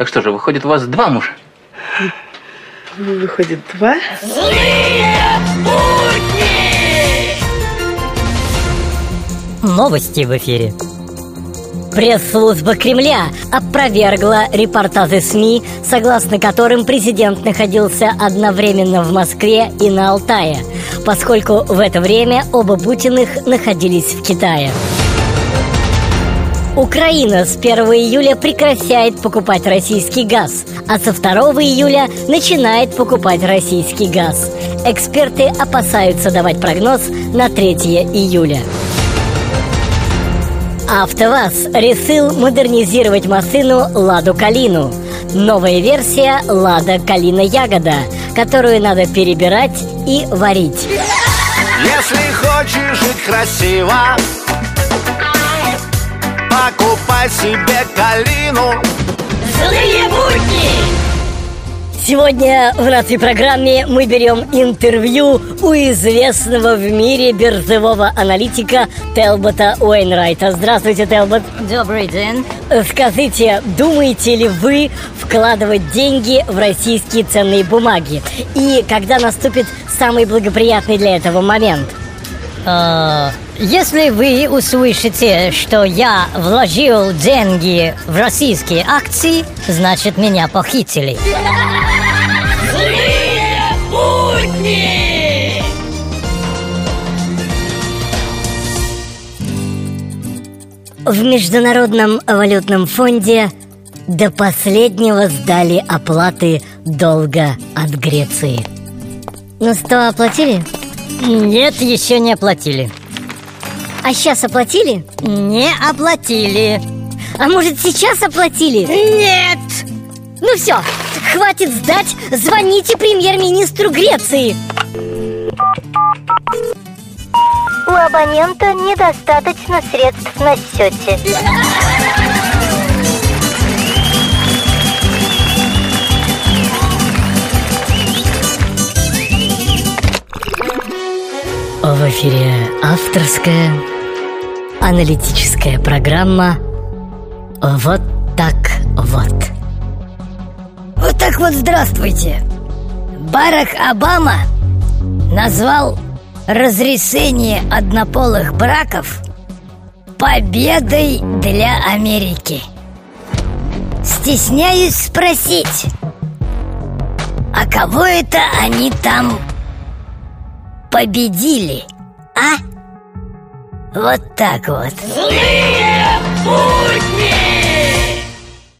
Так что же, выходит, у вас два мужа? Выходит, два? Новости в эфире. Пресс-служба Кремля опровергла репортажи СМИ, согласно которым президент находился одновременно в Москве и на Алтае, поскольку в это время оба Путиных находились в Китае. Украина с 1 июля прекращает покупать российский газ, а со 2 июля начинает покупать российский газ. Эксперты опасаются давать прогноз на 3 июля. АвтоВАЗ решил модернизировать машину «Ладу Калину». Новая версия «Лада Калина Ягода», которую надо перебирать и варить. Если хочешь жить красиво себе калину Злые будни! Сегодня в нашей программе мы берем интервью у известного в мире биржевого аналитика Телбота Уэйнрайта. Здравствуйте, Телбот. Добрый день. Скажите, думаете ли вы вкладывать деньги в российские ценные бумаги? И когда наступит самый благоприятный для этого момент? Э, Если вы услышите, что я вложил деньги в российские акции, значит меня похитили. В Международном валютном фонде до последнего сдали оплаты долга от Греции. Ну что, оплатили? Нет, еще не оплатили. А сейчас оплатили? Не оплатили. А может сейчас оплатили? Нет! Ну все, хватит сдать, звоните премьер-министру Греции У абонента недостаточно средств на счете. В эфире авторская аналитическая программа «Вот так вот». Вот так вот здравствуйте. Барак Обама назвал разрешение однополых браков победой для Америки. Стесняюсь спросить, а кого это они там победили, а? Вот так вот. Будни!